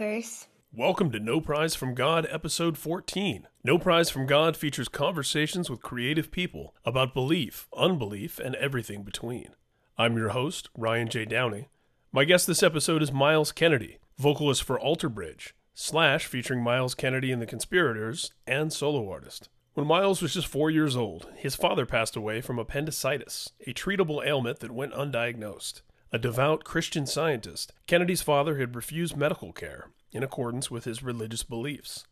Rockers. Welcome to No Prize from God, episode 14. No Prize from God features conversations with creative people about belief, unbelief, and everything between. I'm your host, Ryan J. Downey. My guest this episode is Myles Kennedy, vocalist for Alter Bridge, Slash featuring Myles Kennedy and the Conspirators, and solo artist. When Myles was just four years old, his father passed away from appendicitis, a treatable ailment that went undiagnosed. A devout Christian scientist, Kennedy's father had refused medical care in accordance with his religious beliefs.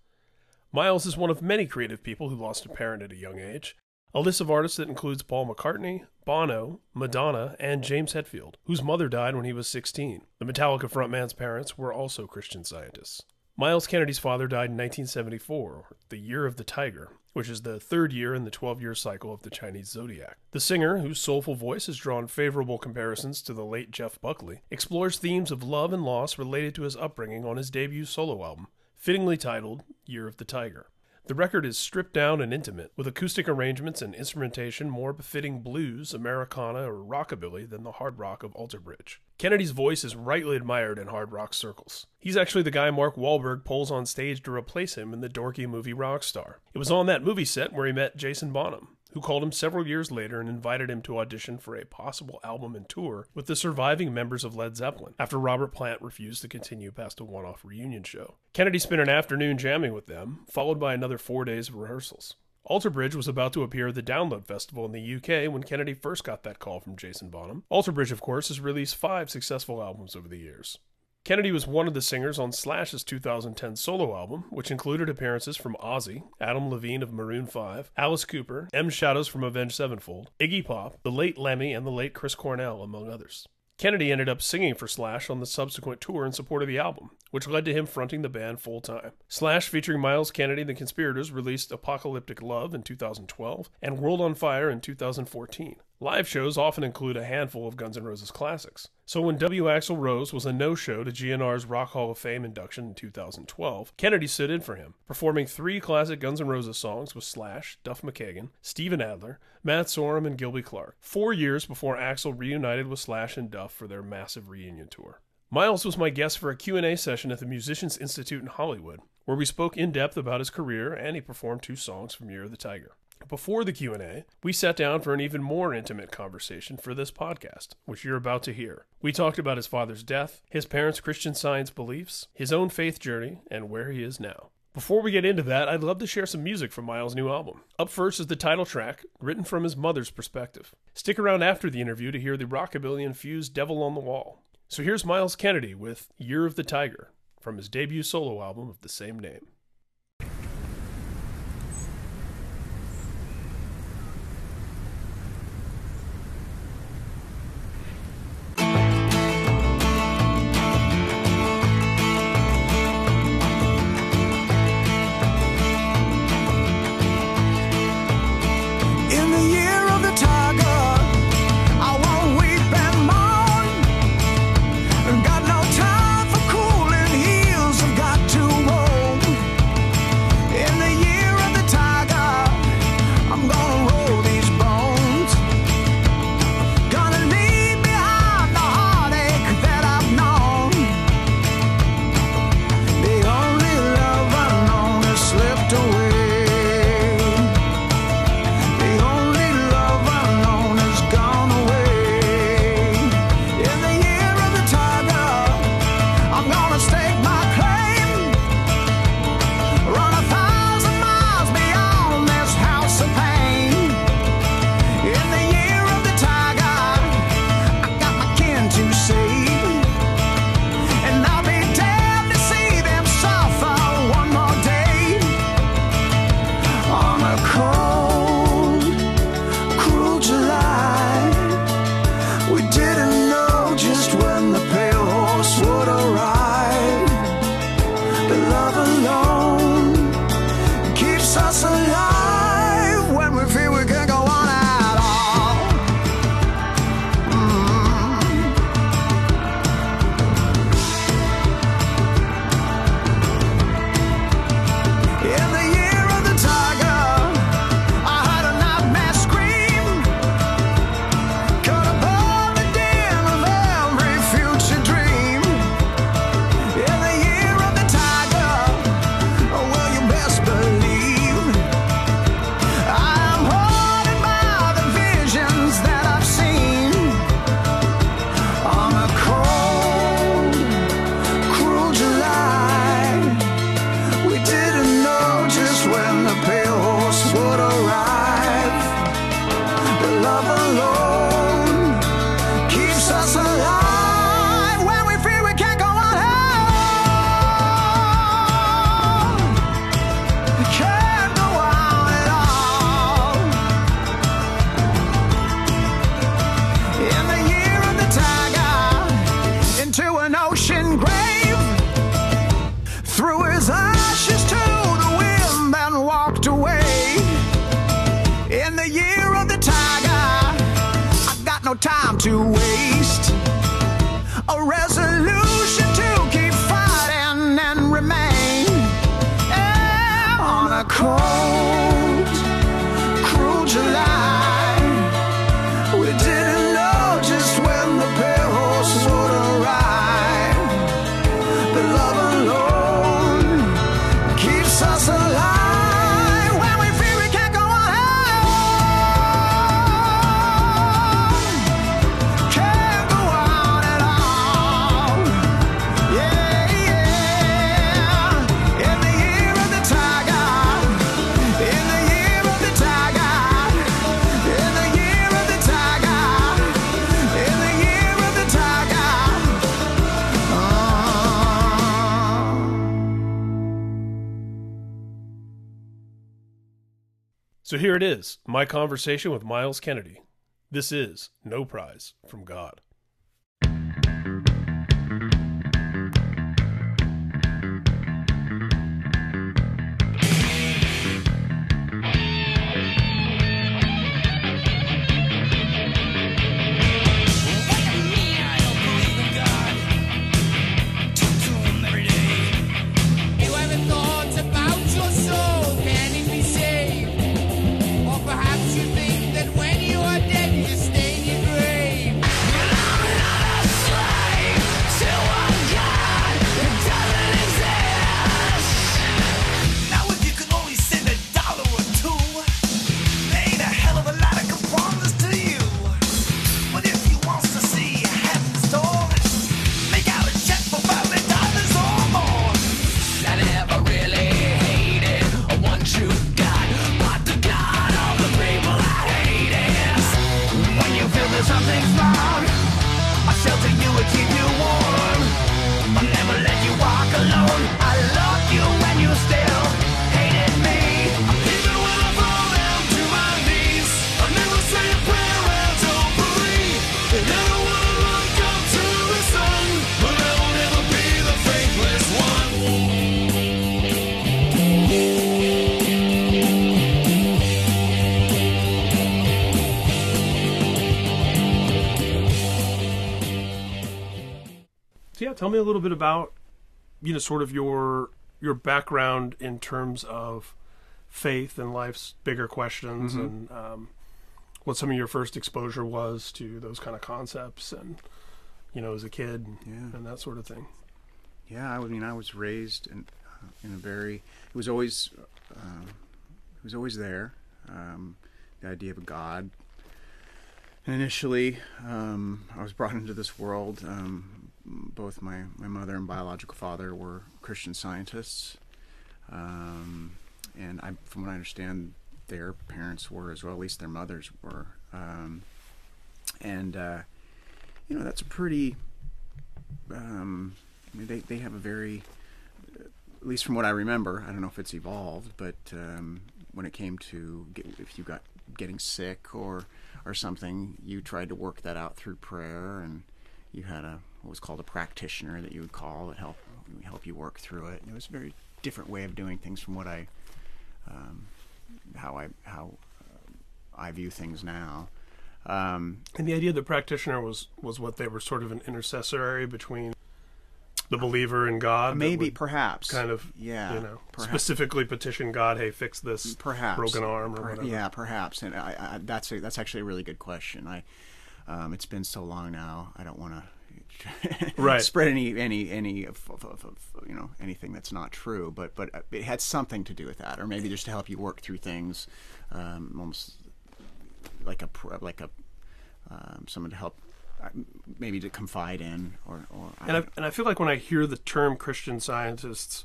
Myles is one of many creative people who lost a parent at a young age. A list of artists that includes Paul McCartney, Bono, Madonna, and James Hetfield, whose mother died when he was 16. The Metallica frontman's parents were also Christian scientists. Myles Kennedy's father died in 1974, the year of the tiger, which is the third year in the 12 year cycle of the Chinese zodiac. The singer, whose soulful voice has drawn favorable comparisons to the late Jeff Buckley, explores themes of love and loss related to his upbringing on his debut solo album, fittingly titled Year of the Tiger. The record is stripped down and intimate, with acoustic arrangements and instrumentation more befitting blues, Americana, or rockabilly than the hard rock of Alter Bridge. Kennedy's voice is rightly admired in hard rock circles. He's actually the guy Mark Wahlberg pulls on stage to replace him in the dorky movie Rockstar. It was on that movie set where he met Jason Bonham, who called him several years later and invited him to audition for a possible album and tour with the surviving members of Led Zeppelin, after Robert Plant refused to continue past a one off reunion show. Kennedy spent an afternoon jamming with them, followed by another four days of rehearsals. Alter Bridge was about to appear at the Download Festival in the UK when Kennedy first got that call from Jason Bonham. Alter Bridge, of course, has released five successful albums over the years. Kennedy was one of the singers on Slash's 2010 solo album, which included appearances from Ozzy, Adam Levine of Maroon 5, Alice Cooper, M Shadows from Avenged Sevenfold, Iggy Pop, the late Lemmy, and the late Chris Cornell, among others. Kennedy ended up singing for Slash on the subsequent tour in support of the album, which led to him fronting the band full time. Slash, featuring Myles Kennedy and the Conspirators, released Apocalyptic Love in 2012 and World on Fire in 2014. Live shows often include a handful of Guns N' Roses classics. So when W. Axl Rose was a no-show to GNR's Rock Hall of Fame induction in 2012, Kennedy stood in for him, performing three classic Guns N' Roses songs with Slash, Duff McKagan, Steven Adler, Matt Sorum, and Gilby Clarke, four years before Axl reunited with Slash and Duff for their massive reunion tour. Myles was my guest for a Q&A session at the Musicians Institute in Hollywood, where we spoke in depth about his career and he performed two songs from Year of the Tiger. Before the Q&A, we sat down for an even more intimate conversation for this podcast, which you're about to hear. We talked about his father's death, his parents' Christian Science beliefs, his own faith journey, and where he is now. Before we get into that, I'd love to share some music from Myles' new album. Up first is the title track, written from his mother's perspective. Stick around after the interview to hear the rockabilly infused Devil on the Wall. So here's Myles Kennedy with Year of the Tiger from his debut solo album of the same name. We didn't it is, my conversation with Myles Kennedy. This is No Prize from God. Me a little bit about you know sort of your your background in terms of faith and life's bigger questions and um, what some of your first exposure was to those kind of concepts and you know as a kid Yeah. and that sort of thing. Yeah, I mean, I was raised in uh, in a very. It was always, um, it was always there. Um, the idea of a God. And initially, um, I was brought into this world. Um, both my my mother and biological father were Christian scientists, um, and I, from what I understand, their parents were as well. At least their mothers were. Um, and uh, you know, that's a pretty um, I mean, they, they have a very, at least from what I remember, I don't know if it's evolved, but um, when it came to get, if you got getting sick or or something, you tried to work that out through prayer, and you had a what was called a practitioner that you would call that help help you work through it. And it was a very different way of doing things from what I, um, how I how uh, I view things now. Um, And the idea of the practitioner was was what they were sort of an intercessory between the believer and God. maybe, perhaps, kind of yeah, you know perhaps. specifically petition God, hey, fix this perhaps broken arm or Per- whatever. Yeah, perhaps. And I, I, that's a, that's actually a really good question. I, um, it's been so long now. I don't want to Right. spread any any any f- f- f- you know anything that's not true. But but it had something to do with that, or maybe just to help you work through things, um, almost like a like a um, someone to help. uh, Maybe to confide in, or, or And I, and I feel like when I hear the term Christian scientists,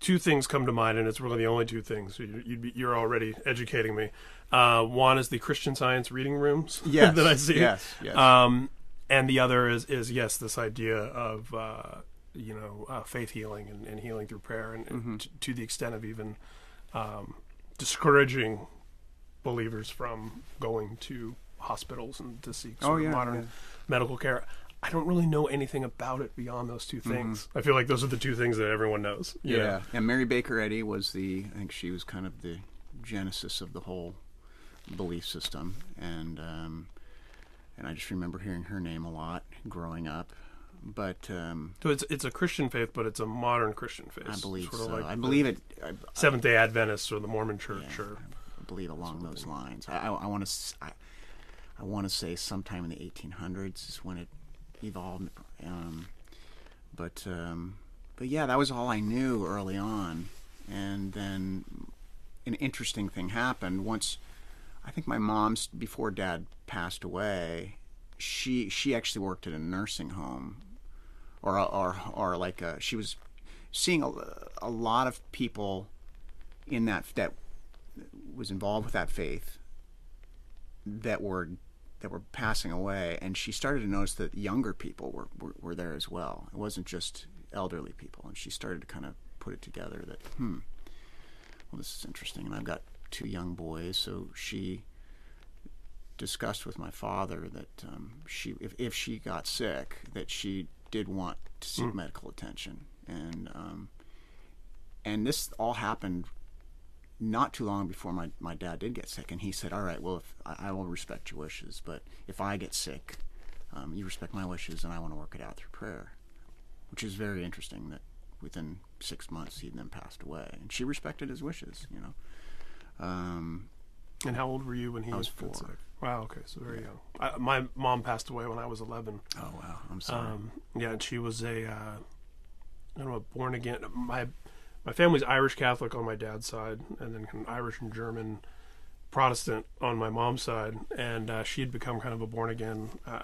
two things come to mind, and it's really the only two things. You- You'd be, you're already educating me. Uh, one is the Christian Science reading rooms Yes, that I see. yes, yes. Um, and the other is is yes, this idea of uh, you know uh, faith healing and, and healing through prayer, and, Mm-hmm. t- to the extent of even um, discouraging believers from going to hospitals and to seek sort Oh, of yeah, modern yeah. medical care. I don't really know anything about it beyond those two Mm-hmm. things. I feel like those are the two things that everyone knows. Yeah. know? And Mary Baker Eddy was the, I think she was kind of the genesis of the whole belief system. And um, and I just remember hearing her name a lot growing up. But um, So it's it's a Christian faith, but it's a modern Christian faith. I believe Sort of so. like I believe it. I, Seventh Day Adventists or the Mormon Church Yeah. or I believe along those lines. I, want to. I, I want to say sometime in the 1800s is when it evolved. Um, but um, but yeah, that was all I knew early on. And then an interesting thing happened once. I think my mom's before Dad passed away. She she actually worked at a nursing home, or or or like a, she was seeing a, a lot of people in that that was involved with that faith that were that were passing away. And she started to notice that younger people were, were, were there as well. It wasn't just elderly people. And she started to kind of put it together that hmm well this is interesting. And i've got two young boys so she discussed with my father that um, she if, if she got sick that she did want to seek medical attention and um, and this all happened not too long before my, my dad did get sick, and he said, "All right, well, if I, I will respect your wishes, but if I get sick, um, you respect my wishes, and I want to work it out through prayer," which is very interesting. That within six months he then passed away, and she respected his wishes. You know, um, And how old were you when he I was four. sick? Wow, okay, so very young. I, my mom passed away when I was 11. oh wow, I'm sorry. Um, yeah, and she was a, uh, I don't know, born again. My my family's Irish Catholic on my dad's side, and then kind of Irish and German Protestant on my mom's side, and uh, she had become kind of a born again uh,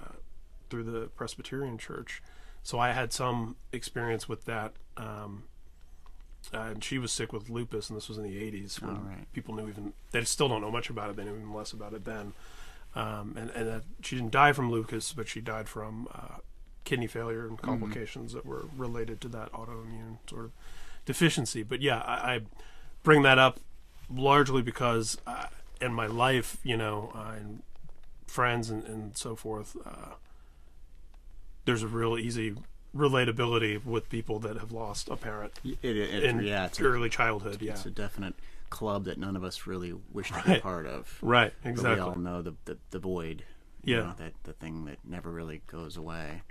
through the Presbyterian Church. So I had some experience with that. Um, uh, and she was sick with lupus, and this was in the 80s when Oh, right. people knew even they still don't know much about it. They knew even less about it then. Um, and and uh, she didn't die from lupus, but she died from uh, kidney failure and complications that were related to that autoimmune sort of deficiency. But yeah, I, I bring that up largely because uh, in my life, you know, uh, and friends and, and so forth, uh, there's a real easy relatability with people that have lost a parent it, it, it- in yeah, it's a, early childhood. Yeah, it's a definite club that none of us really wish to Right. be part of. right, But exactly. we all know the the, the void. you Yeah. know, that the thing that never really goes away.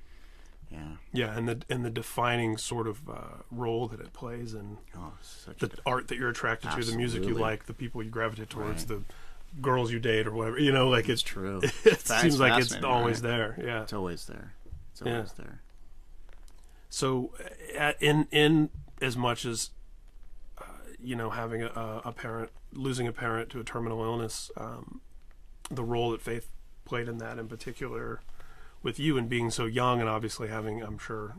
Yeah. Yeah, and the and the defining sort of uh, role that it plays in Oh, the a art that you're attracted to, the music you like, the people you gravitate towards, Right. the girls you date or whatever. You know, like It's it's true. It That's seems like it's always right? there. Yeah. It's always there. It's Yeah. always there. So, uh, in in as much as uh, you know, having a, a parent losing a parent to a terminal illness, um, the role that faith played in that, in particular, with you and being so young, and obviously having, I'm sure,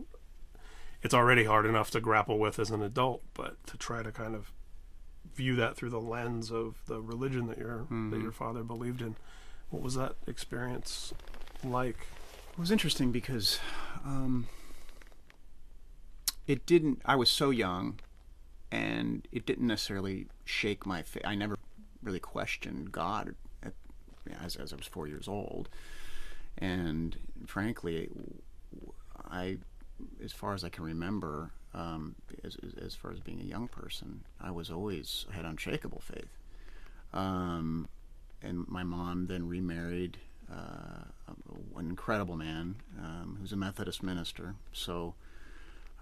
it's already hard enough to grapple with as an adult, but to try to kind of view that through the lens of the religion that your that your father believed in. What was that experience like? It was interesting because um, it didn't. I was so young, and it didn't necessarily shake my faith. I never really questioned God at, as as I was four years old, and frankly, I, as far as I can remember, um, as, as- far as being a young person, I was always had unshakable faith. Um, and my mom then remarried uh, an incredible man um, who's a Methodist minister. So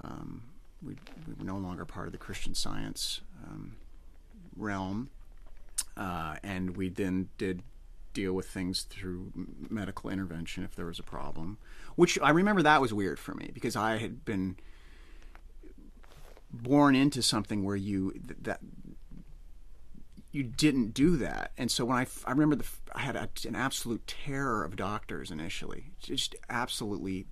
um, we, we were no longer part of the Christian Science um, realm, uh, and we then did deal with things through medical intervention if there was a problem. Which I remember that was weird for me because I had been born into something where you th- that you didn't do that. And so when I, I remember the, I had a, an absolute terror of doctors initially, just absolutely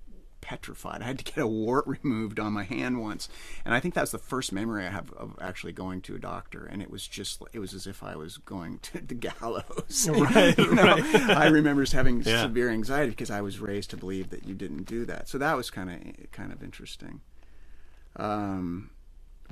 petrified. I had to get a wart removed on my hand once, and I think that's the first memory I have of actually going to a doctor. And it was just, it was as if I was going to the gallows. Right, You know? I remember just having Yeah. severe anxiety because I was raised to believe that you didn't do that. So that was kind of, kind of interesting. Um,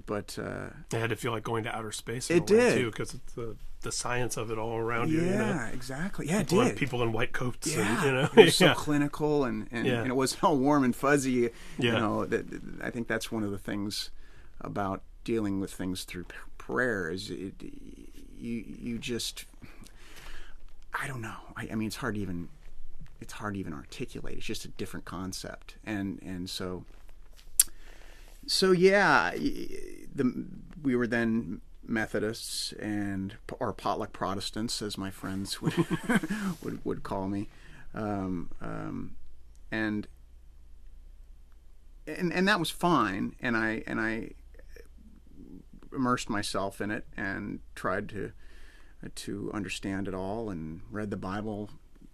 but uh, It had to feel like going to outer space. It did. too, because it's the the science of it all around you. you know? yeah, exactly. Yeah, it People, did. people in white coats. Yeah, and, you know, it was so yeah. clinical and, and, Yeah. and it wasn't all warm and fuzzy. Yeah. You know, that, I think that's one of the things about dealing with things through prayer is it, you you just I don't know. I, I mean, it's hard to even it's hard to even articulate. It's just a different concept, and and so so yeah, the we were then Methodists and or potluck Protestants, as my friends would would would call me, um, um, and and and that was fine, and I and I immersed myself in it and tried to to understand it all and read the Bible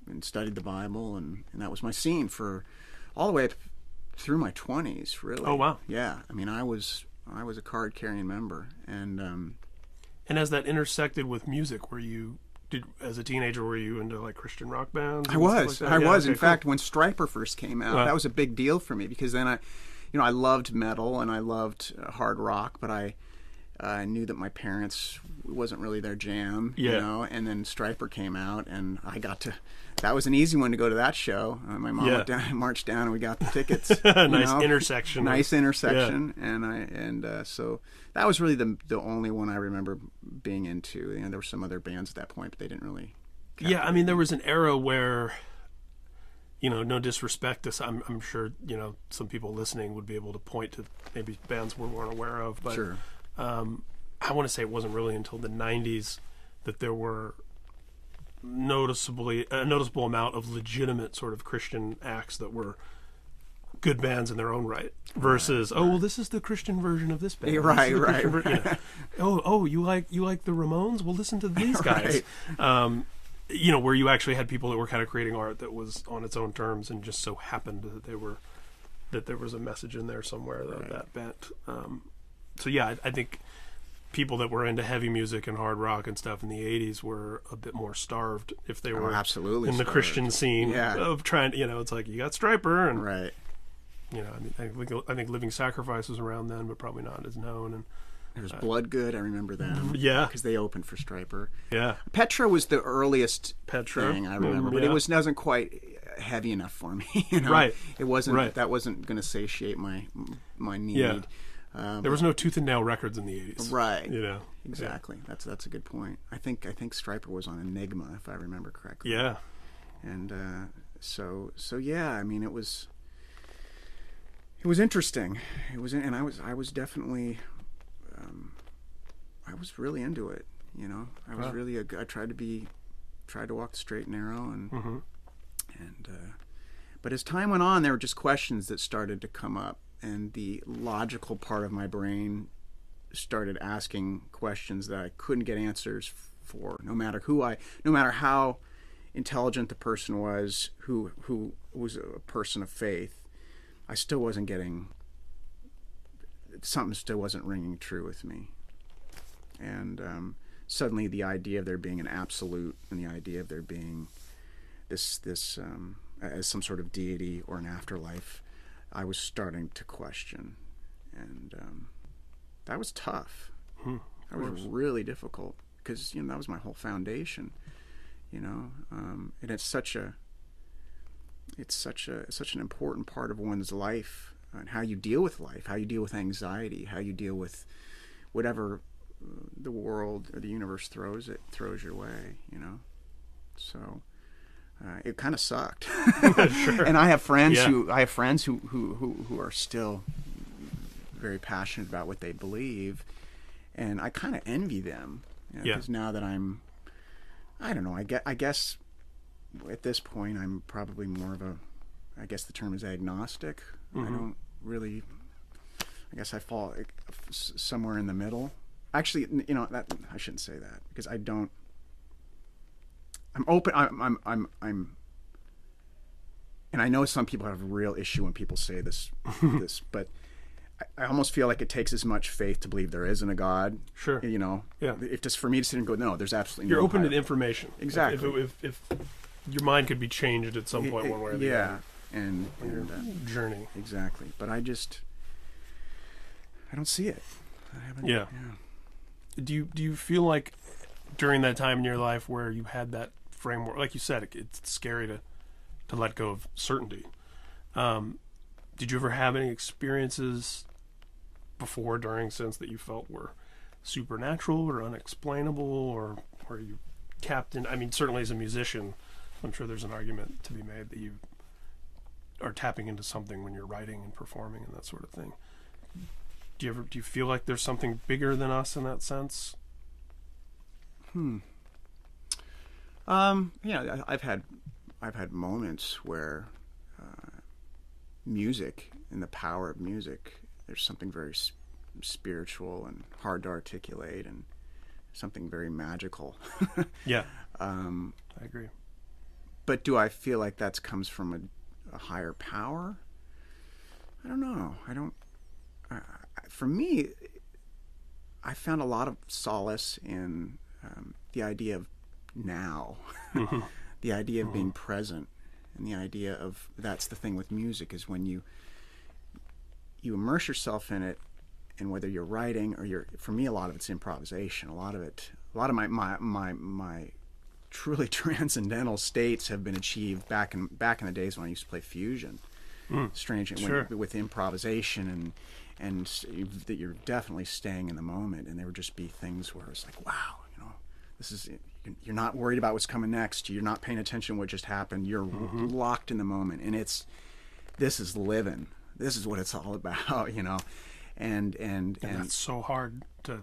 and studied the Bible and, and that was my scene for all the way up through my twenties really. Oh, wow. Yeah. I mean I was I was a card carrying member and um And as that intersected with music? Were you did as a teenager? Were you into like Christian rock bands? I was. like? I Yeah, was. okay, In cool. fact, when Stryper first came out, Wow. that was a big deal for me because then I, you know, I loved metal and I loved uh, hard rock, but I, I knew that my parents wasn't really their jam. You know, and then Stryper came out, and I got to. That was an easy one to go to that show. Uh, my mom Yeah. went down, marched down, and we got the tickets. Nice know? intersection. Nice intersection, and I and uh, so that was really the the only one I remember being into. You know, there were some other bands at that point, but they didn't really. Yeah, I mean, there was an era where, you know, no disrespect to I'm, I'm sure, you know, some people listening would be able to point to maybe bands we weren't aware of, but Sure. Um, I want to say it wasn't really until the 90s that there were noticeably a noticeable amount of legitimate sort of Christian acts that were good bands in their own right versus oh well this is the Christian version of this band. Yeah, This right, right, Christian you know. oh oh you like you like the Ramones? Well listen to these guys. Um, you know where you actually had people that were kind of creating art that was on its own terms and just so happened that they were that there was a message in there somewhere that that bent um, so yeah I, I think people that were into heavy music and hard rock and stuff in the 80s were a bit more starved if they were Oh, absolutely in the starved. Christian scene Yeah. of trying you know it's like you got Stryper and Right. you know I mean I think, I think Living Sacrifice was around then but probably not as known and There was Blood Good. I remember them. Uh, yeah. because they opened for Stryper. yeah Petra was the earliest Petra. thing I remember, Mm, but it was wasn't quite heavy enough for me. You know? Right. It wasn't. Right. That wasn't going to satiate my my need. Yeah. Um, there was no Tooth and Nail records in the 80s right. you know Exactly. That's that's a good point. I think I think Stryper was on Enigma, if I remember correctly. yeah and uh, so so yeah i mean it was it was interesting it was and i was i was definitely um, i was really into it you know i was Wow. really a, i tried to be tried to walk the straight and narrow and Mhm. and uh, but as time went on there were just questions that started to come up and the logical part of my brain started asking questions that i couldn't get answers for. No matter who i no matter how intelligent the person was who who was a person of faith i still wasn't getting something still wasn't ringing true with me. And um, suddenly the idea of there being an absolute and the idea of there being this this um, as some sort of deity or an afterlife i was starting to question. And um, that was tough. That was really difficult because you know that was my whole foundation you know? Um, and it's such a it's such a such an important part of one's life and how you deal with life how you deal with anxiety how you deal with whatever uh, the world or the universe throws it throws your way you know? So uh, it kind of sucked and i have friends Yeah. who i have friends who, who who who are still very passionate about what they believe and i kind of envy them Yeah. because now that i'm I don't know. I get. I guess at this point, I'm probably more of a. I guess the term is agnostic. I don't really. I guess I fall eh, somewhere in the middle. Actually, you know that I shouldn't say that because I don't. I'm open. I'm. I'm. I'm. I'm and I know some people have a real issue when people say this. this, but I, I almost feel like it takes as much faith to believe there isn't a God. Sure. You know. Yeah. If just for me to sit and go, no, there's absolutely no. you're no open to higher- the information Exactly. if, if, if, your mind could be changed at some point one way or the yeah, other and, when you're and uh, journeying exactly. But I just, I don't see it. I haven't. Yeah. do you do you feel like during that time in your life where you had that framework like you said it, it's scary to to let go of certainty um, did you ever have any experiences before during since that you felt were supernatural or unexplainable or were you captain i mean certainly as a musician I'm sure there's an argument to be made that you are tapping into something when you're writing and performing and that sort of thing. Do you ever do you feel like there's something bigger than us in that sense? Um, yeah, I've had I've had moments where uh, music and the power of music. There's something very s- spiritual and hard to articulate, and something very magical. Yeah, um, I agree. but do I feel like that comes from a, a higher power? I don't know. I don't. Uh, for me, I found a lot of solace in um, the idea of now, mm-hmm. the idea of being mm-hmm. present, and the idea of that's the thing with music is when you you immerse yourself in it, and whether you're writing or you're for me, a lot of it's improvisation. A lot of it, a lot of my my my my truly transcendental states have been achieved back in back in the days when I used to play fusion. Mm. Strange when- with improvisation and and that you're definitely staying in the moment, and there would just be things where it's like, wow, this is you're not worried about what's coming next. You're not paying attention to what just happened. You're locked in the moment, and it's this is living. This is what it's all about, you know, and and And and, that's so hard to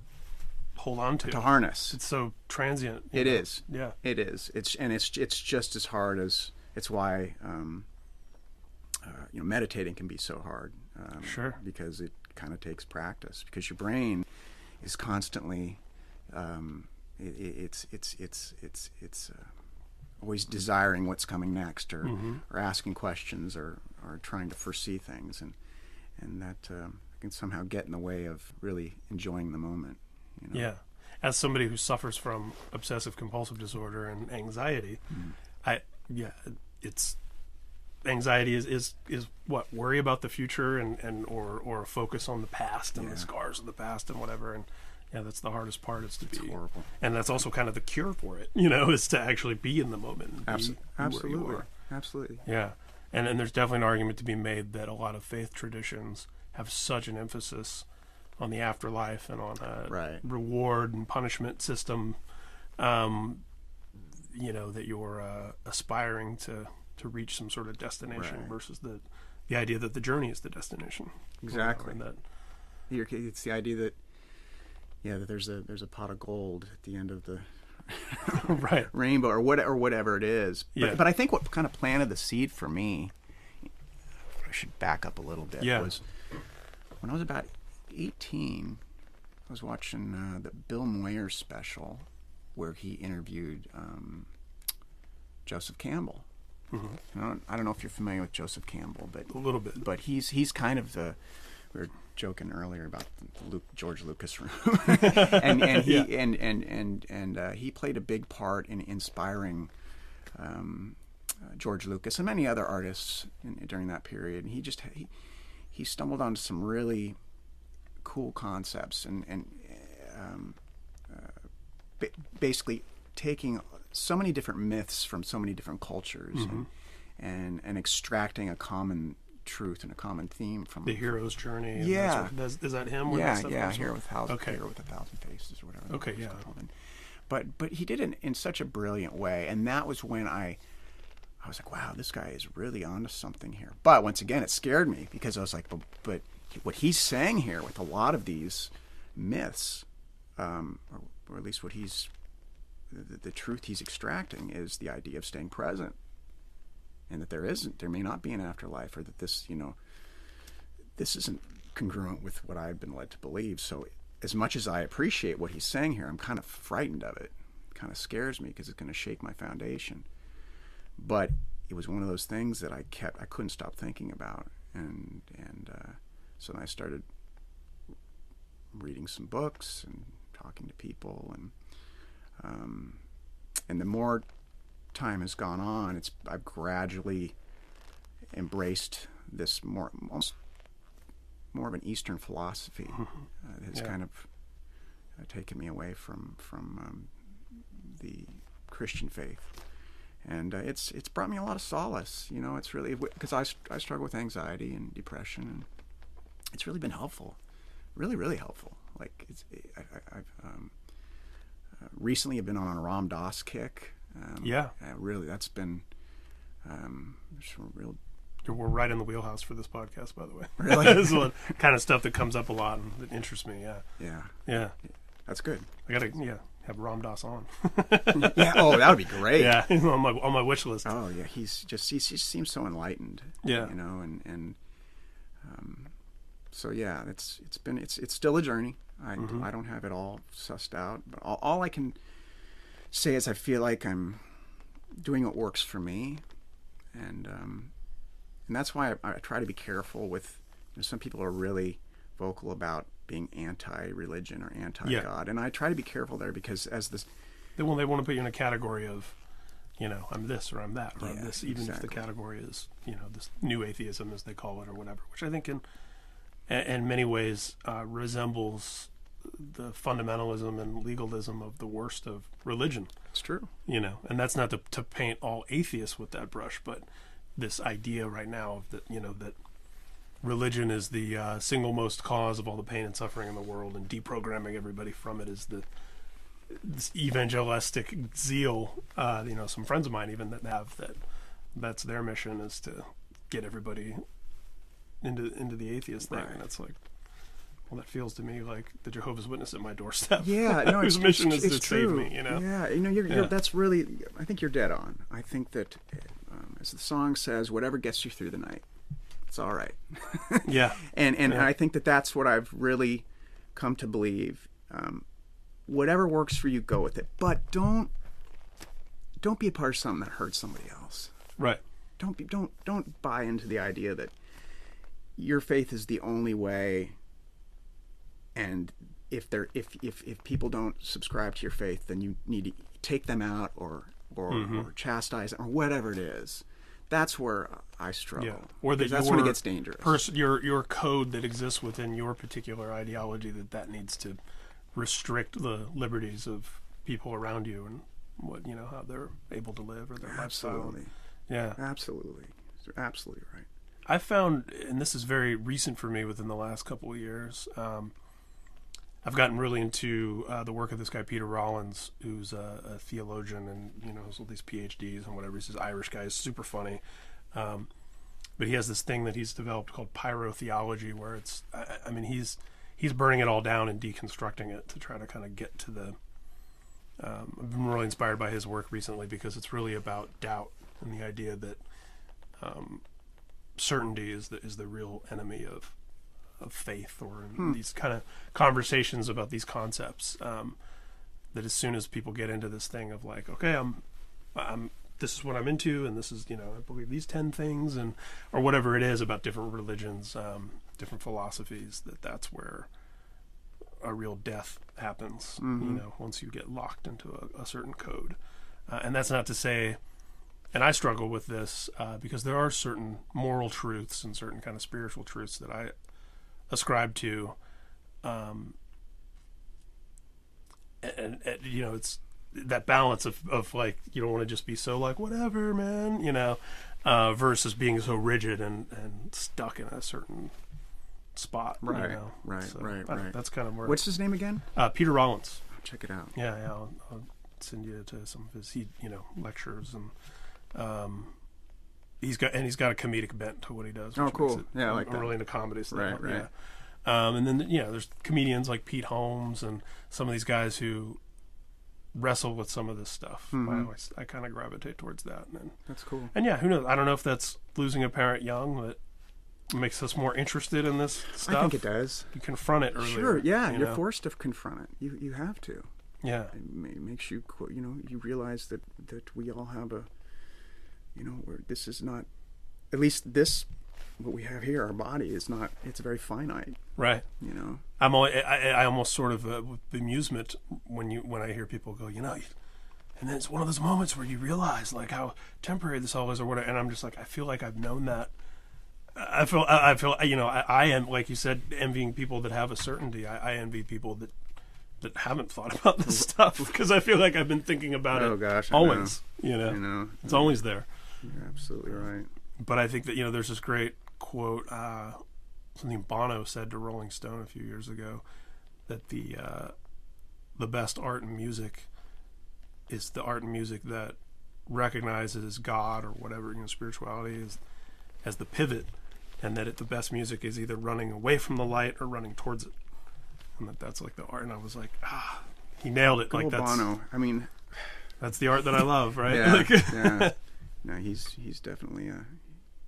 hold on to. to harness. It's so transient. It know? is. Yeah. It is. It's and it's it's just as hard as it's why um, uh, you know meditating can be so hard. Um, Sure. Because it kind of takes practice because your brain is constantly um, it, it, it's it's it's it's it's uh, always desiring what's coming next or or asking questions or or trying to foresee things and and that um, can somehow get in the way of really enjoying the moment. You know? Yeah. As somebody who suffers from obsessive compulsive disorder and anxiety, Mm. I yeah, it's anxiety is, is is what worry about the future and, and or or a focus on the past and Yeah. the scars of the past and whatever and yeah that's the hardest part is to be horrible. and that's also kind of the cure for it you know is to actually be in the moment and be where you absolutely, absolutely. Yeah, and and there's definitely an argument to be made that a lot of faith traditions have such an emphasis on the afterlife and on a Right. reward and punishment system, um, you know, that you're uh, aspiring to to reach some sort of destination Right. versus the the idea that the journey is the destination. you know, Exactly. that it's the idea that yeah there's a there's a pot of gold at the end of the right. rainbow or what or whatever it is. But, Yeah. but I think what kind of planted the seed for me, I should back up a little bit. Yeah. Was when I was about 18, I was watching uh, the Bill Moyer special where he interviewed um, Joseph Campbell. I, don't, I don't know if you're familiar with Joseph Campbell, but A little bit. but he's he's kind of the we were joking earlier about the Luke, George Lucas room, and and he Yeah. and and and and uh, he played a big part in inspiring um, uh, George Lucas and many other artists in, during that period. And he just he he stumbled onto some really cool concepts and and um, uh, ba- basically taking so many different myths from so many different cultures Mm-hmm. and, and and extracting a common truth and a common theme from The hero's journey. Yeah. sort that's- is that him? yeah yeah here with thousand Okay. here with a thousand faces or whatever Okay, yeah. called. But but he did it in such a brilliant way and that was when I I was like wow this guy is really onto something here but once again it scared me because I was like but, but what he's saying here with a lot of these myths um, or, or at least what he's the, the truth he's extracting is the idea of staying present and that there isn't there may not be an afterlife or that this you know this isn't congruent with what I've been led to believe. So, as much as I appreciate what he's saying here, I'm kind of frightened of it. It kind of scares me because it's going to shake my foundation. But it was one of those things that I kept, I couldn't stop thinking about, and and uh, so I started reading some books and talking to people, and um, and the more time has gone on, it's I've gradually embraced this more almost more of an Eastern philosophy uh, that has Yeah. kind of uh, taken me away from from um, the Christian faith, and uh, it's it's brought me a lot of solace. You know, it's really because I I struggle with anxiety and depression, and it's really been helpful, really really helpful. Like it's I, I, I've um, uh, recently I've been on a Ram Dass kick. Um, Yeah. uh, really, that's been um, real. We're right in the wheelhouse for this podcast, by the way. Really? this is the kind of stuff that comes up a lot and that interests me. Yeah, Yeah, yeah. that's good. I gotta yeah have Ram Dass on. yeah. Oh, that would be great. yeah, on my on my wish list. Oh yeah, he's just he, he seems so enlightened. Yeah. you know, and and um, so yeah, it's it's been it's it's still a journey. I Mm-hmm. I don't have it all sussed out, but all, all I can say is I feel like I'm doing what works for me, and um, and that's why I, I try to be careful with. You know, some people are really vocal about being anti-religion or anti-God, and I try to be careful there because as this They well, they want to put you in a category of, you know, I'm this or I'm that or I'm this, even if the category is, you know, this new atheism as they call it or whatever, which I think in in in many ways uh, resembles the fundamentalism and legalism of the worst of religion. it's true. You know, and that's not to, to paint all atheists with that brush, but this idea right now of that, you know, that religion is the uh, single most cause of all the pain and suffering in the world, and deprogramming everybody from it is the this evangelistic zeal. Uh, you know, some friends of mine even that have that. That's their mission is to get everybody into into the atheist thing, Right. and it's like. Well, that feels to me like the Jehovah's Witness at my doorstep. Yeah, no, whose it's, mission it's, is it's to true. save me. You know, Yeah, you know, you're, Yeah. You're, that's really. I think you're dead on. I think that, um, as the song says, whatever gets you through the night, it's all right. yeah, and and Yeah. I think that that's what I've really come to believe. Um, whatever works for you, go with it. But don't don't be a part of something that hurts somebody else. right. Don't be don't don't buy into the idea that your faith is the only way. And if they're if if if people don't subscribe to your faith, then you need to take them out or or, Mm-hmm. or chastise them or whatever it is. That's where I struggle. Yeah, or that that's when it gets dangerous. pers- your your code that exists within your particular ideology that that needs to restrict the liberties of people around you and what you know how they're able to live or their lifestyle. Absolutely. Yeah, Absolutely. You're absolutely right. I found, and this is very recent for me within the last couple of years. Um, I've gotten really into uh, the work of this guy Peter Rollins, who's a, a theologian and you know has all these PhDs and whatever. He's this Irish guy, he's super funny, um, but he has this thing that he's developed called pyrotheology, where it's, I, I mean, he's he's burning it all down and deconstructing it to try to kind of get to the. Um, I've been really inspired by his work recently because it's really about doubt and the idea that um, certainty is the is the real enemy of of faith or in these kind of conversations about these concepts um, that as soon as people get into this thing of like okay I'm I'm this is what I'm into and this is you know I believe these 10 things and or whatever it is about different religions um, different philosophies that that's where a real death happens you know once you get locked into a, a certain code. Uh, and that's not to say and I struggle with this uh, because there are certain moral truths and certain kind of spiritual truths that I ascribe to, um, and, and you know it's that balance of, of like you don't want to just be so like whatever man you know uh, versus being so rigid and, and stuck in a certain spot you Right, know? right, So, right, right. that's kind of where What's his name again? uh, Peter Rollins Check it out. yeah, yeah. I'll, I'll send you to some of his, he, you know, lectures and um, he's got and he's got a comedic bent to what he does. Oh, cool. it- Yeah, I like I'm that. really into comedy stuff. Right, right. Yeah. Um, and then you know, there's comedians like Pete Holmes and some of these guys who wrestle with some of this stuff. Mm-hmm. I always, I kind of gravitate towards that. And then, That's cool. and yeah, who knows? I don't know if that's losing a parent young that makes us more interested in this stuff. I think it does. You confront it earlier. Sure. Yeah, you you're know? forced to confront it. You you have to. Yeah. It makes you you know you realize that that we all have a you know where this is not at least this what we have here our body is not it's very finite Right. you know I'm always, I, I almost sort of uh, with amusement when you when I hear people go, you know, and then it's one of those moments where you realize like how temporary this all is, or whatever. And I'm just like, I feel like I've known that. I feel, I I feel, you know, I, I am like you said, envying people that have a certainty. I, I envy people that that haven't thought about this stuff because I feel like I've been thinking about Oh, it gosh, I know. always. You know, you know it's always there. You're absolutely right But I think that you know, there's this great quote, uh, something Bono said to Rolling Stone a few years ago, that the uh, the best art and music is the art and music that recognizes God or whatever you know spirituality is as the pivot, and that it, the best music is either running away from the light or running towards it, and that that's like the art. And I was like, ah, he nailed it. Like Like that's Bono. I mean, that's the art that I love, right? yeah, Like- yeah. No, he's he's definitely uh,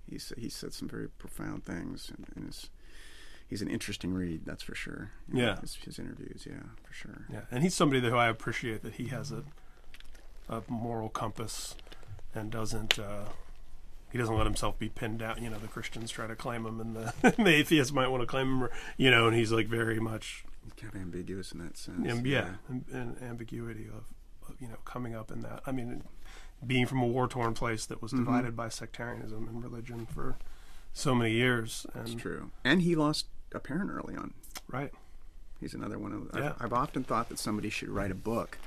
he's he said some very profound things, and, and is, he's an interesting read. That's for sure. You know, Yeah. his, his interviews, yeah, for sure. Yeah, and he's somebody that who I appreciate that he has a a moral compass and doesn't uh, he doesn't let himself be pinned down. You know, the Christians try to claim him, and the, the atheists might want to claim him. Or, you know, and he's like very much Kind of ambiguous in that sense. um, yeah, an, an ambiguity of, of you know coming up in that. I mean, being from a war torn place that was Mm-hmm. divided by sectarianism and religion for so many years, and it's true. And he lost a parent early on. right, He's another one of. Yeah. I've, I've often thought that somebody should write a book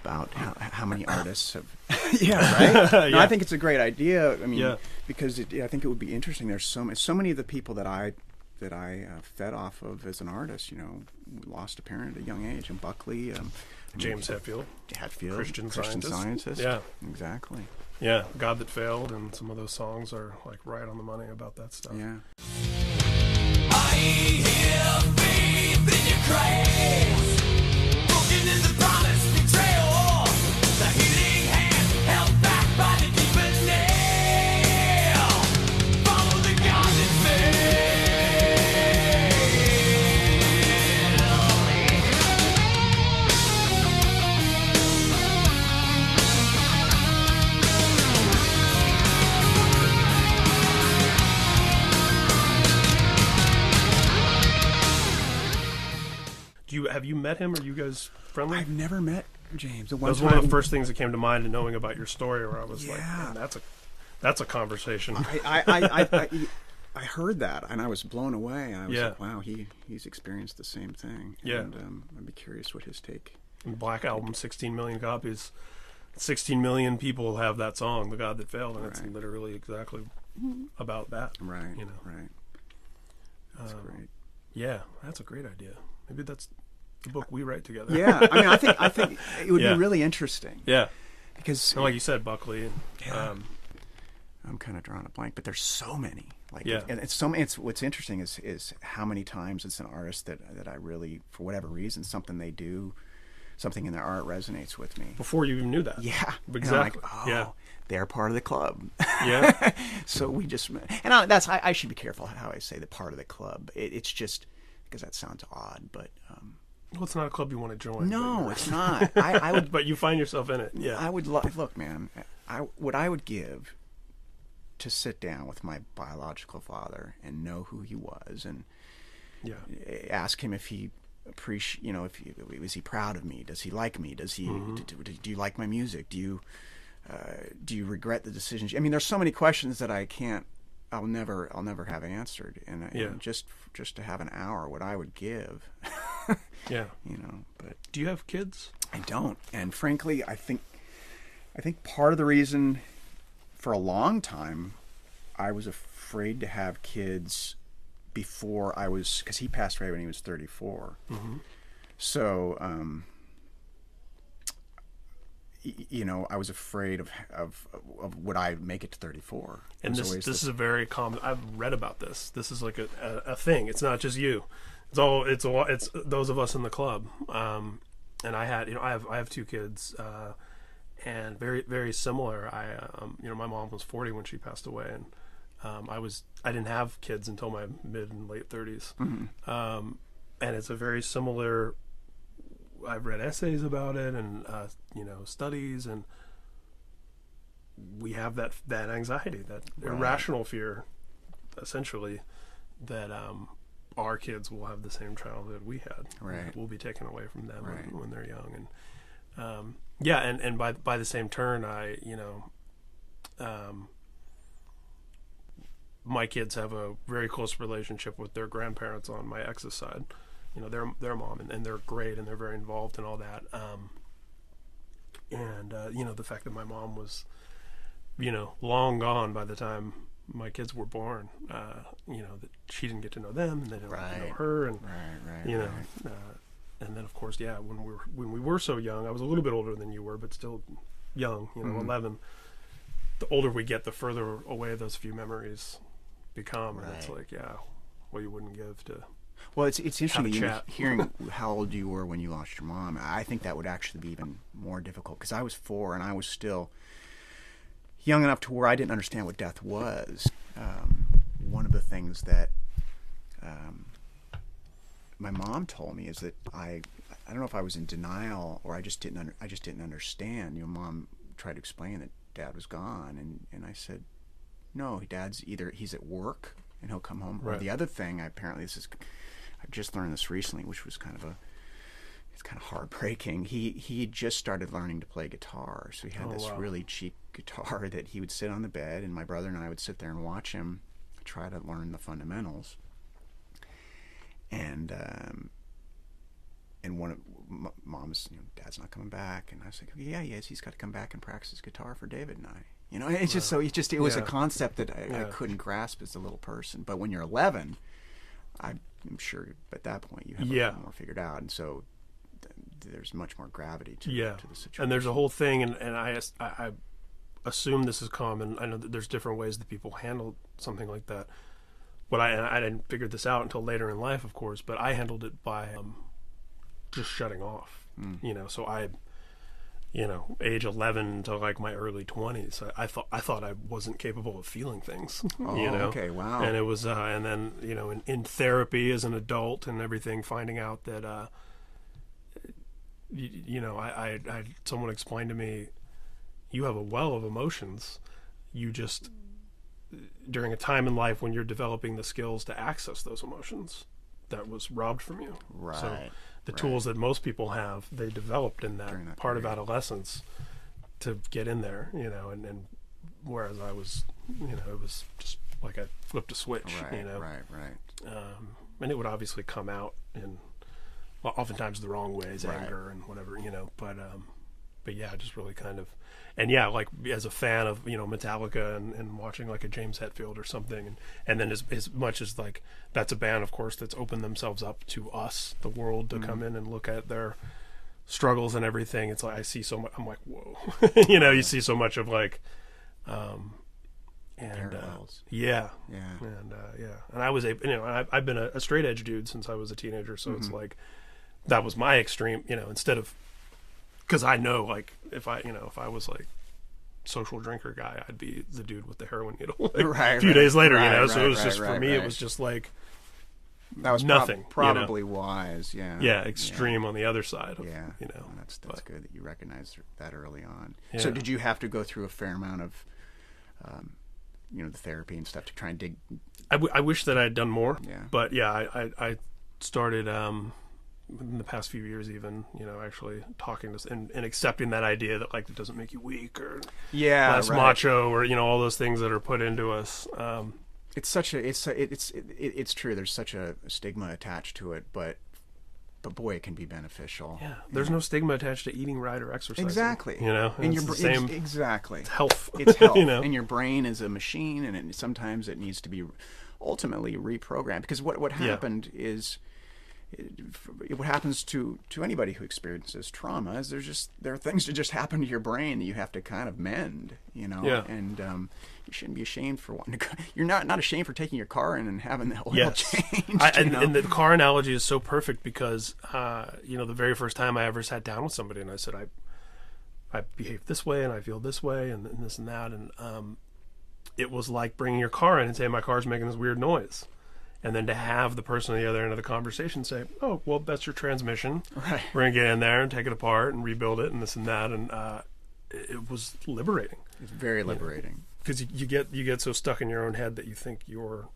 about how, how many artists have. yeah, right. No, Yeah. I think it's a great idea. I mean, Yeah. because it, I think it would be interesting. There's so many, so many of the people that I that I uh, fed off of as an artist. You know, lost a parent at a young age, and Buckley, um, James Hetfield, Hatfield, Christian Christian Scientist. scientist. Yeah. exactly. yeah, God that failed, and some of those songs are like right on the money about that stuff. Yeah. Have you met him? Are you guys friendly? I've never met James. That was one of the first things that came to mind in knowing about your story, where I was like, Yeah. Man, "That's a that's a conversation." I, I, I, I, I, heard that and I was blown away. I was Yeah. like, wow, he, he's experienced the same thing. Yeah. And um, I'd be curious what his take. Black Album, 16 million copies. 16 million people have that song, "The God That Failed," and it's literally exactly about that. Right. You know. Right. That's Um, great. Yeah, that's a great idea. Maybe that's the book we write together. Yeah. I mean, I think I think it would Yeah. be really interesting yeah. because And like you said, Buckley. And, Yeah. um, I'm kind of drawing a blank, but there's so many. Like, Yeah. and it's so. It's what's interesting is is how many times it's an artist that that I really, for whatever reason, something they do, something in their art resonates with me. before you even knew that. Yeah, Exactly. like, oh, Yeah. they're part of the club. Yeah. so we just and I, that's I, I should be careful how I say the part of the club. It, it's just because that sounds odd, but um, well, it's not a club you want to join. no, but, it's not. I, I would but you find yourself in it. Yeah. I would lo- look, man. I what I would give to sit down with my biological father and know who he was and yeah. ask him if he appreciate you know if he, was he proud of me does he like me does he Mm-hmm. do, do, do you like my music do you uh, do you regret the decisions i mean there's so many questions that i can't i'll never i'll never have answered and, Yeah. and just just to have an hour what i would give Yeah. you know but Do you have kids? I don't. And frankly, I think I think part of the reason for a long time I was afraid to have kids before I was cuz he passed away when he was 34. So, um you know, I was afraid of of of would I make it to 34? And this this is a very common. I've read about this. This is like a, a, a thing. It's not just you. It's all. It's all. It's those of us in the club. Um, and I had you know I have I have two kids. Uh, and very very similar. I um, you know my mom was 40 when she passed away, and um, I was I didn't have kids until my mid and late 30s. Um, and it's a very similar. I've read essays about it and uh, you know studies and we have that that anxiety, that irrational fear, essentially, that um, our kids will have the same childhood we had. Right. Will be taken away from them Right. when, when they're young, and um, yeah, and, and by by the same turn, I you know, um, my kids have a very close relationship with their grandparents on my ex's side. You know, their their mom, and, and they're great, and they're very involved and all that. Um, and uh, you know, the fact that my mom was, you know, long gone by the time my kids were born. Uh, you know, that she didn't get to know them, and they didn't to know her, and Right, right. you know, right. uh, and then of course, yeah, when we were when we were so young, I was a little bit older than you were, but still young, you know, Mhm. 11, the older we get, the further away those few memories become. And it's like, yeah, what you wouldn't give to. Well, it's it's interesting you hearing how old you were when you lost your mom. I think that would actually be even more difficult because I was four and I was still young enough to where I didn't understand what death was. Um, one of the things that um, my mom told me is that I I don't know if I was in denial or I just didn't under, I just didn't understand. Your know, mom tried to explain that dad was gone, and and I said, no, dad's either he's at work and he'll come home, or the other thing. Apparently, this is I've just learned this recently, which was kind of a it's kind of heartbreaking. He he just started learning to play guitar, so he had Oh, this wow. really cheap guitar that he would sit on the bed, and my brother and I would sit there and watch him try to learn the fundamentals. And um, and one of m- mom's, you know, dad's not coming back, and I was like, yeah, he is. He's got to come back and practice his guitar for David and I. You know, it's just so it just it was a concept that I, I couldn't grasp as a little person. But when you're 11, I'm sure at that point you have a Yeah. lot more figured out, and so th- there's much more gravity to, yeah to the situation. and there's a whole thing and, and I I assume this is common i know that there's different ways that people handle something like that what i i didn't figure this out until later in life of course but i handled it by um, just shutting off Mm. you know so i you know age 11 to like my early 20s i, I thought i thought i wasn't capable of feeling things Oh, you know? okay, wow. and it was uh and then you know in, in therapy as an adult and everything finding out that uh you, you know I, I i someone explained to me you have a well of emotions. You just during a time in life when you're developing the skills to access those emotions that was robbed from you Right. so the right. tools that most people have they developed in that, that part of adolescence to get in there you know and, and whereas i was you know it was just like i flipped a switch right, you know right, right. um, and it would obviously come out in well, oftentimes the wrong ways, Right. anger and whatever, you know. But um, but yeah, just really kind of, and yeah, like as a fan of you know Metallica and, and watching like a James Hetfield or something, and and then as as much as like that's a band, of course, that's opened themselves up to us, the world, to come in and look at their struggles and everything. It's like I see so much. I'm like, whoa, you know, you see so much of like, um, and uh, yeah, Yeah. and uh, yeah, and I was a you know I've, I've been a, a straight edge dude since I was a teenager, so Mm-hmm. it's like that was my extreme, you know, instead of because I know like if I you know if I was like social drinker guy, I'd be the dude with the heroin needle like, Right, a few right, days later, you right, know. so it was right, just for right, me, it was just like That was prob- nothing, you know. probably wise. Yeah. yeah, extreme on the other side of Yeah. you know. Well, that's that's but- good that you recognized that early on. So did you have to go through a fair amount of, um, you know, the therapy and stuff to try and dig? I, w- I wish that I had done more. Yeah. But yeah, I, I, I started um, in the past few years, even you know, actually talking to and, and accepting that idea that like it doesn't make you weak or Yeah. less macho or you know all those things that are put into us. Um, It's such a it's a, it's it, it's true. There's such a stigma attached to it, but but boy, it can be beneficial. yeah, there's no stigma attached to eating right or exercising. Exactly. You know, and it's your same ex- exactly. health. It's health, you know, and your brain is a machine, and it, sometimes it needs to be ultimately reprogrammed. Because what what Yeah. happened is, it, what happens to to anybody who experiences trauma is there's just there are things that just happen to your brain that you have to kind of mend, you know. Yeah. And um, you shouldn't be ashamed for wanting to. Go, you're not not ashamed for taking your car in and having the oil Yes. changed. I, and, and the car analogy is so perfect because, uh, you know, the very first time I ever sat down with somebody and I said, I, I behave this way and I feel this way and, and this and that. And um, it was like bringing your car in and saying, my car's making this weird noise. And then to have the person on the other end of the conversation say, oh, well, that's your transmission. Right. We're going to get in there and take it apart and rebuild it and this and that. And uh, it, it was liberating it's very liberating. because you, you get you get so stuck in your own head that you think your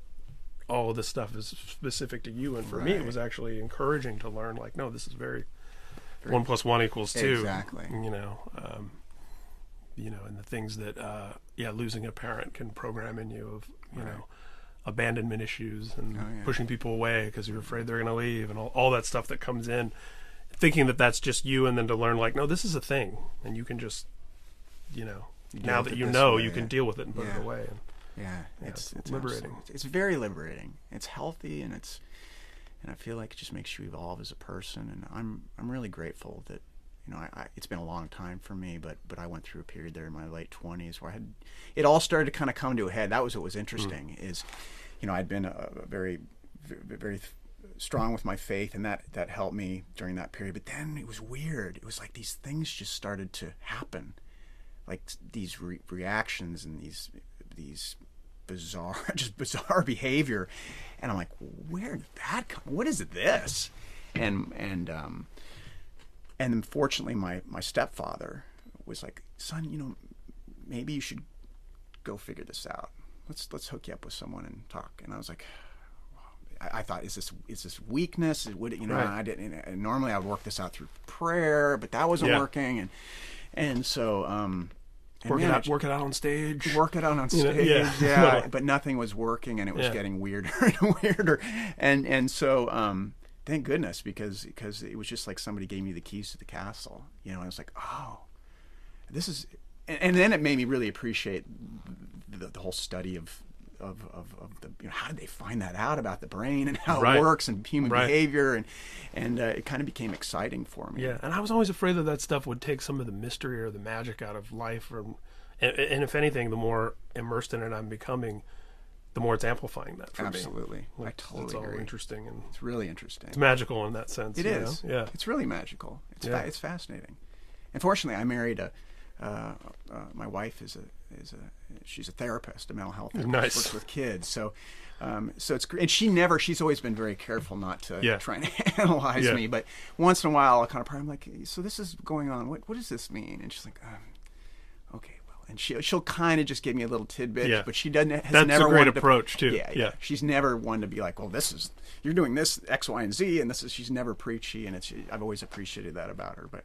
all of this stuff is specific to you and for me it was actually encouraging to learn like no this is very, one plus one equals two Exactly. you know um, you know and the things that uh, yeah losing a parent can program in you of you know abandonment issues and Oh, yeah. pushing people away because you're afraid they're going to leave and all, all that stuff that comes in thinking that that's just you and then to learn like no this is a thing and you can just you know now that you know way, you can yeah. deal with it and put Yeah. it away and Yeah, it's, it's it's liberating. absolute- It's very liberating. It's healthy and it's and I feel like it just makes you evolve as a person. And I'm I'm really grateful that you know, I, I, it's been a long time for me, but but I went through a period there in my late twenties where I had it all started to kind of come to a head. That was what was interesting. Is you know I'd been a, a very very strong with my faith, and that that helped me during that period. But then it was weird. It was like these things just started to happen, like these re- reactions and these these bizarre just bizarre behavior and i'm like where did that come what is this and and um and unfortunately, my my stepfather was like son you know maybe you should go figure this out let's let's hook you up with someone and talk and i was like I, I thought, is this is this weakness? Would it, you know? Right. I didn't. And normally, I would work this out through prayer, but that wasn't Yeah. working, and and so um, and Work it out, work it out on stage. work it out on stage. yeah. yeah, Right. but nothing was working, and it was Yeah. getting weirder and weirder, and and so um, thank goodness because because it was just like somebody gave me the keys to the castle, you know. And I was like, oh, this is, and, and then it made me really appreciate the, the whole study of. Of, of, of the you know how did they find that out about the brain and how Right. it works and human Right. behavior and and uh, it kind of became exciting for me. Yeah, and I was always afraid that that stuff would take some of the mystery or the magic out of life, or and, and if anything, the more immersed in it I'm becoming, the more it's amplifying that for me. absolutely. I Like, totally it's all agree. interesting and It's really interesting. it's magical in that sense. It is. know? Yeah. It's really magical. It's Yeah. fa- it's fascinating. Unfortunately, I married a. Uh, uh, my wife is a is a she's a therapist, a mental health therapist, Nice. works with kids. So, um, so it's great. And she never. She's always been very careful not to Yeah. try and analyze Yeah. me. But once in a while, I'll kind of. I'm like, so this is going on. What what does this mean? And she's like, um, and she she'll kind of just give me a little tidbit, Yeah. but she doesn't. Has That's a never great wanted to- approach, too. Yeah, Yeah. She's never one to be like, well, this is you're doing this X, Y, and Z, and this is. She's never preachy, and it's. I've always appreciated that about her, but.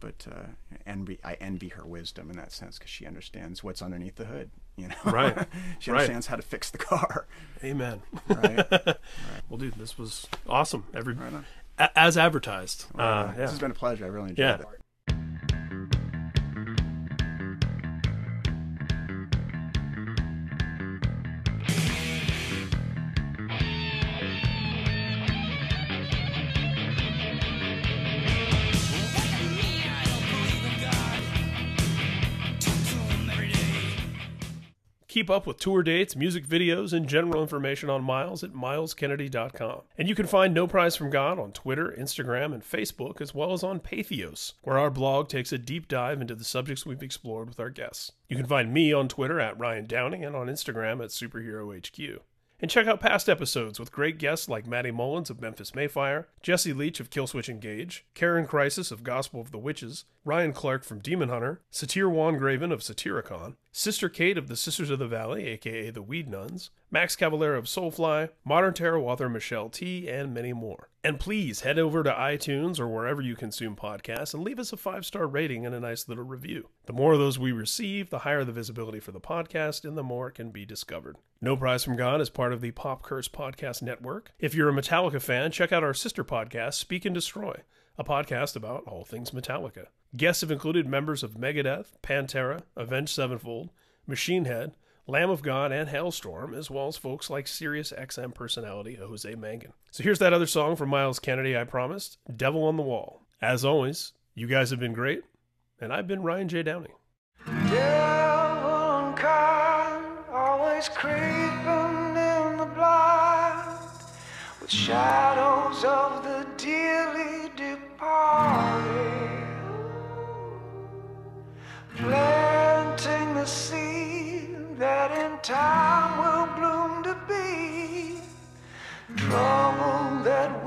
But uh, envy, I envy her wisdom in that sense because she understands what's underneath the hood. You know, Right. she Right. understands how to fix the car. Amen. Right. well, dude, this was awesome. Every Right a- as advertised. Uh, Uh, yeah. This has been a pleasure. I really enjoyed Yeah. it. Keep up with tour dates, music videos, and general information on Myles at myleskennedy.com. And you can find No Prize from God on Twitter, Instagram, and Facebook, as well as on Patheos, where our blog takes a deep dive into the subjects we've explored with our guests. You can find me on Twitter at Ryan Downey and on Instagram at SuperheroHQ. And check out past episodes with great guests like Matty Mullins of Memphis May Fire, Jesse Leach of Killswitch Engage, Karyn Crisis of Gospel of the Witches, Ryan Clark from Demon Hunter, Satyr Wongraven of Satyricon, Sister Kate of the Sisters of the Valley, aka the Weed Nuns, Max Cavalera of Soulfly, Modern Tarot author Michelle Tea, and many more. And please head over to iTunes or wherever you consume podcasts and leave us a five star rating and a nice little review. The more of those we receive, the higher the visibility for the podcast and the more it can be discovered. No Prize from God is part of the Pop Curse Podcast Network. If you're a Metallica fan, check out our sister podcast, Speak and Destroy, a podcast about all things Metallica. Guests have included members of Megadeth, Pantera, Avenged Sevenfold, Machine Head, Lamb of God, and Halestorm, as well as folks like Sirius XM personality Jose Mangin. So here's that other song from Myles Kennedy I promised Devil on the Wall. As always, you guys have been great, and I've been Ryan J. Downey. Devil kind, always creeping in the blind, with shadows of the dearly departed, planting the seed that in time will bloom to be. Trouble that